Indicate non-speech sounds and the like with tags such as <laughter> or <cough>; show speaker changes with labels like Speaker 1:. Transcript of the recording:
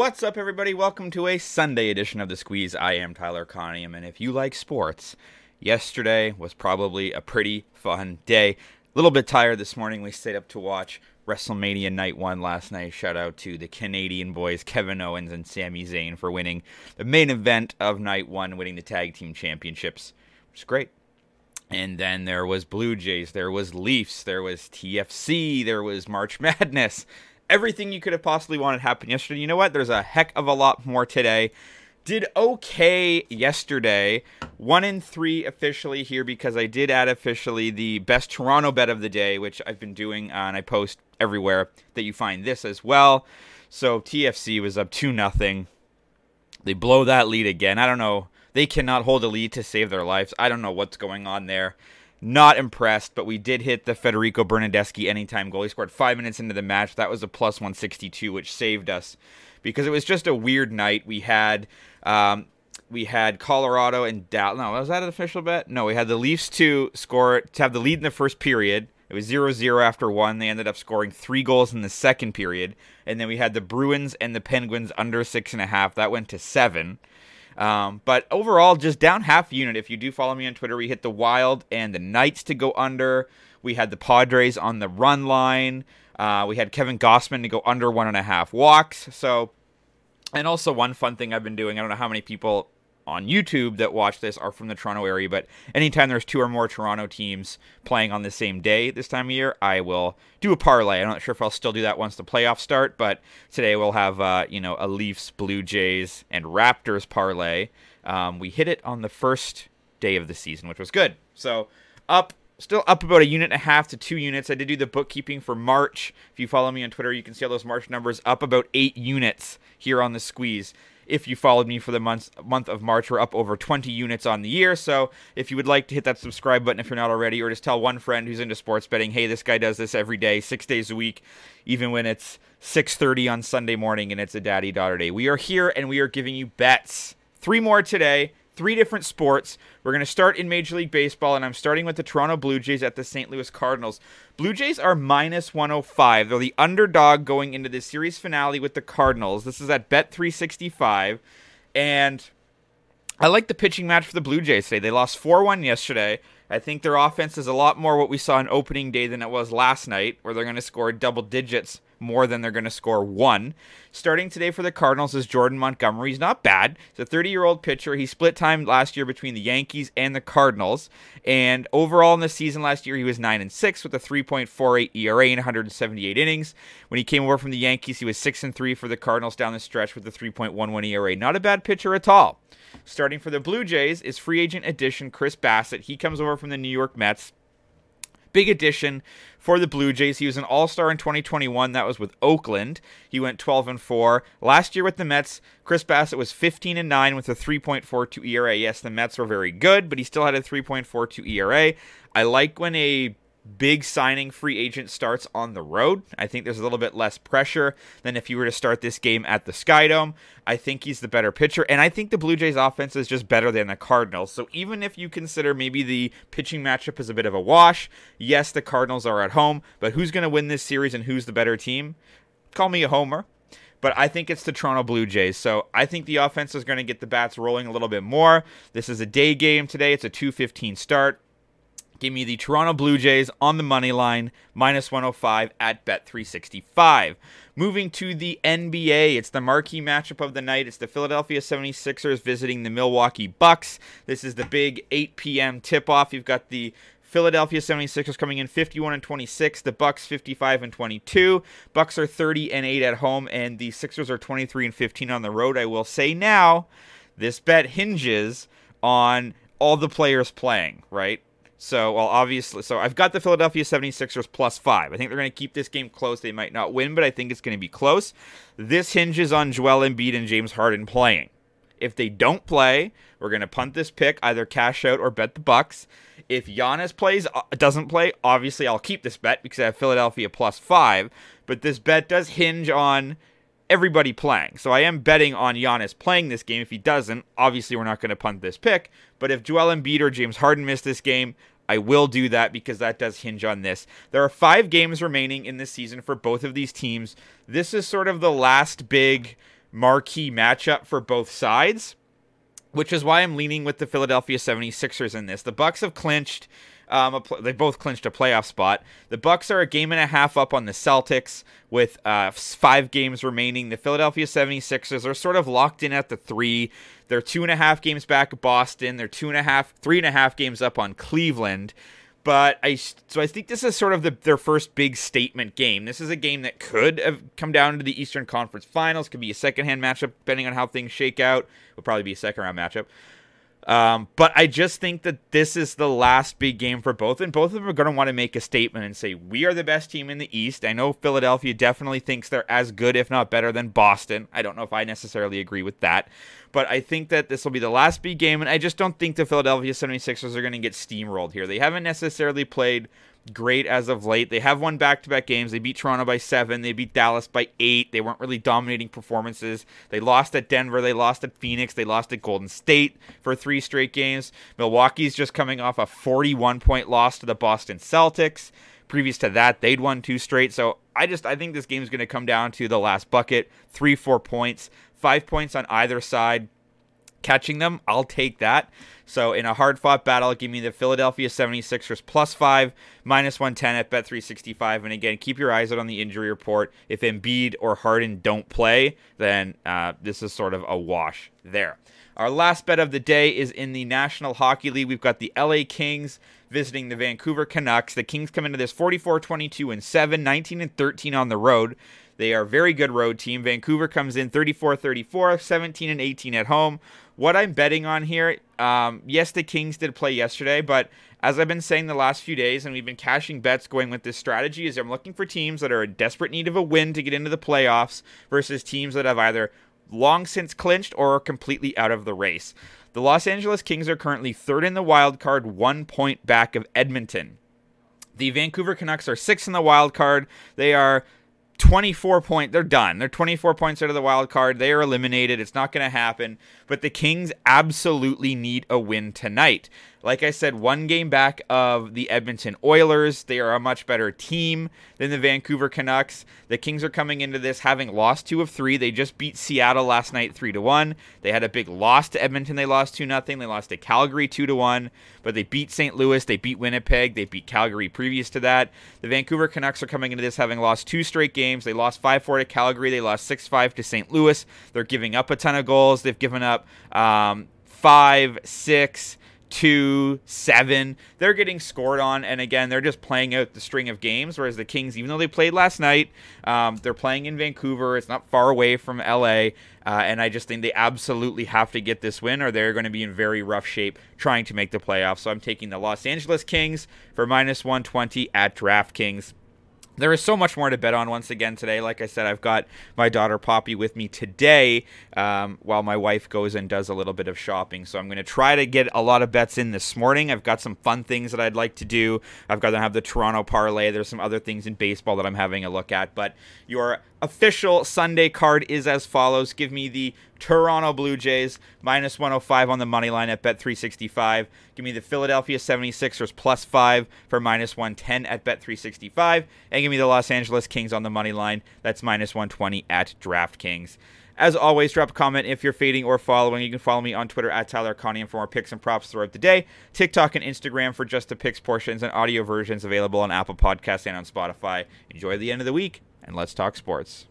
Speaker 1: What's up, everybody? Welcome to a Sunday edition of The Squeeze. I am Tyler Conium, and if you like sports, yesterday was probably a pretty fun day. A little bit tired this morning. We stayed up to watch WrestleMania Night 1 last night. Shout out to the Canadian boys, Kevin Owens and Sami Zayn, for winning the main event of Night 1, winning the Tag Team Championships, which is great. And then there was Blue Jays, there was Leafs, there was TFC, there was March <laughs> Madness everything you could have possibly wanted happened yesterday. You know what? There's a heck of a lot more today. Did okay yesterday. One in three officially here because I did add officially the best Toronto bet of the day, which I've been doing, uh, and I post everywhere that you find this as well. So TFC was up 2 nothing. They blow that lead again. I don't know. They cannot hold a lead to save their lives. I don't know what's going on there. Not impressed, but we did hit the Federico Bernardeschi anytime goal. He scored five minutes into the match. That was a plus 162, which saved us because it was just a weird night. We had um, we had Colorado and Dallas. No, was that an official bet? No, we had the Leafs to score to have the lead in the first period. It was 0-0 after one. They ended up scoring three goals in the second period, and then we had the Bruins and the Penguins under six and a half. That went to seven. Um, but overall, just down half unit. If you do follow me on Twitter, we hit the Wild and the Knights to go under. We had the Padres on the run line. Uh, we had Kevin Gausman to go under one and a half walks. So, and also one fun thing I've been doing. I don't know how many people on YouTube that watch this are from the Toronto area, but anytime there's two or more Toronto teams playing on the same day this time of year, I will do a parlay. I'm not sure if I'll still do that once the playoffs start, but today we'll have uh, you know a Leafs, Blue Jays, and Raptors parlay. Um, we hit it on the first day of the season, which was good. So up still up about a unit and a half to two units. I did do the bookkeeping for March. If you follow me on Twitter, you can see all those March numbers up about eight units here on the squeeze if you followed me for the month month of March, we're up over 20 units on the year. So if you would like to hit that subscribe button if you're not already, or just tell one friend who's into sports betting, hey, this guy does this every day, six days a week, even when it's 6:30 on Sunday morning and it's a daddy daughter day. We are here and we are giving you bets. Three more today three different sports. We're going to start in Major League Baseball, and I'm starting with the Toronto Blue Jays at the St. Louis Cardinals. Blue Jays are minus 105. They're the underdog going into the series finale with the Cardinals. This is at Bet 365. And I like the pitching match for the Blue Jays today. They lost 4 1 yesterday. I think their offense is a lot more what we saw on opening day than it was last night, where they're going to score double digits more than they're going to score one. Starting today for the Cardinals is Jordan Montgomery. He's not bad. He's a 30 year old pitcher. He split time last year between the Yankees and the Cardinals. And overall in the season last year, he was 9 and 6 with a 3.48 ERA in 178 innings. When he came over from the Yankees, he was 6 and 3 for the Cardinals down the stretch with a 3.11 ERA. Not a bad pitcher at all. Starting for the Blue Jays is free agent addition Chris Bassitt. He comes over from the New York Mets. Big addition for the Blue Jays. He was an All-Star in 2021. That was with Oakland. He went 12 and 4. Last year with the Mets, Chris Bassitt was 15 and 9 with a 3.42 ERA. Yes, the Mets were very good, but he still had a 3.42 ERA. I like when a big signing free agent starts on the road. I think there's a little bit less pressure than if you were to start this game at the Skydome. I think he's the better pitcher, and I think the Blue Jays offense is just better than the Cardinals. So even if you consider maybe the pitching matchup is a bit of a wash, yes, the Cardinals are at home, but who's going to win this series and who's the better team? Call me a homer. But I think it's the Toronto Blue Jays. So I think the offense is going to get the bats rolling a little bit more. This is a day game today. It's a 2:15 start. Give me the Toronto Blue Jays on the money line, minus 105 at Bet365. Moving to the NBA, it's the marquee matchup of the night. It's the Philadelphia 76ers visiting the Milwaukee Bucks. This is the big 8 p.m. tip-off. You've got the Philadelphia 76ers coming in 51 and 26, the Bucks 55 and 22. Bucks are 30 and 8 at home and the Sixers are 23 and 15 on the road. I will say now, this bet hinges on all the players playing, right? So, well, obviously, so I've got the Philadelphia 76ers plus five. I think they're going to keep this game close. They might not win, but I think it's going to be close. This hinges on Joel Embiid and James Harden playing. If they don't play, we're going to punt this pick, either cash out or bet the Bucks. If Giannis plays, uh, doesn't play, obviously I'll keep this bet because I have Philadelphia plus five. But this bet does hinge on everybody playing. So I am betting on Giannis playing this game. If he doesn't, obviously we're not going to punt this pick. But if Joel Embiid or James Harden miss this game, I will do that because that does hinge on this. There are five games remaining in this season for both of these teams. This is sort of the last big marquee matchup for both sides, which is why I'm leaning with the Philadelphia 76ers in this. The Bucks have clinched um, they both clinched a playoff spot. The Bucks are a game and a half up on the Celtics with uh, five games remaining. The Philadelphia 76ers are sort of locked in at the three. They're two and a half games back of Boston. They're two and a half, three and a half games up on Cleveland. But I so I think this is sort of the, their first big statement game. This is a game that could have come down to the Eastern Conference Finals. Could be a second hand matchup depending on how things shake out. Would probably be a second round matchup. Um, but I just think that this is the last big game for both, and both of them are going to want to make a statement and say, We are the best team in the East. I know Philadelphia definitely thinks they're as good, if not better, than Boston. I don't know if I necessarily agree with that, but I think that this will be the last big game, and I just don't think the Philadelphia 76ers are going to get steamrolled here. They haven't necessarily played great as of late. They have won back to back games. They beat Toronto by seven. They beat Dallas by eight. They weren't really dominating performances. They lost at Denver. They lost at Phoenix. They lost at Golden State for three straight games. Milwaukee's just coming off a 41 point loss to the Boston Celtics. Previous to that, they'd won two straight. So I just I think this game is going to come down to the last bucket, three, four points, five points on either side. Catching them, I'll take that. So in a hard fought battle, give me the Philadelphia 76ers plus five, minus 110 at Bet365. And again, keep your eyes out on the injury report. If Embiid or Harden don't play, then uh, this is sort of a wash there. Our last bet of the day is in the National Hockey League. We've got the LA Kings visiting the Vancouver Canucks. The Kings come into this 44 22 and 7, 19 and 13 on the road. They are a very good road team. Vancouver comes in 34 34, 17 and 18 at home. What I'm betting on here, um, yes, the Kings did play yesterday, but as I've been saying the last few days, and we've been cashing bets going with this strategy, is I'm looking for teams that are in desperate need of a win to get into the playoffs versus teams that have either long since clinched or are completely out of the race. The Los Angeles Kings are currently third in the wild card, one point back of Edmonton. The Vancouver Canucks are sixth in the wild card. They are 24 point they're done. They're 24 points out of the wild card. They are eliminated. It's not going to happen. But the kings absolutely need a win tonight like I said, one game back of the Edmonton Oilers. They are a much better team than the Vancouver Canucks. The Kings are coming into this having lost two of three. They just beat Seattle last night three to one. They had a big loss to Edmonton. They lost two nothing. They lost to Calgary two to one. But they beat St. Louis. They beat Winnipeg. They beat Calgary previous to that. The Vancouver Canucks are coming into this having lost two straight games. They lost five four to Calgary. They lost six five to St. Louis. They're giving up a ton of goals. They've given up um, five six two, seven. They're getting scored on, and again, they're just playing out the string of games. Whereas the Kings, even though they played last night, um, they're playing in Vancouver. It's not far away from LA, uh, and I just think they absolutely have to get this win, or they're going to be in very rough shape trying to make the playoffs. So I'm taking the Los Angeles Kings for minus 120 at DraftKings. There is so much more to bet on once again today. Like I said, I've got my daughter Poppy with me today um, while my wife goes and does a little bit of shopping. So I'm going to try to get a lot of bets in this morning. I've got some fun things that I'd like to do. I've got to have the Toronto parlay. There's some other things in baseball that I'm having a look at. But your official Sunday card is as follows. Give me the Toronto Blue Jays minus 105 on the money line at Bet365. Give me the Philadelphia 76ers plus 5 for minus 110 at Bet365. And give me the Los Angeles Kings on the money line. That's minus 120 at DraftKings. As always, drop a comment if you're fading or following. You can follow me on Twitter at Tyler Conium for more picks and props throughout the day. TikTok and Instagram for just the picks portions and audio versions available on Apple Podcasts and on Spotify. Enjoy the end of the week, and let's talk sports.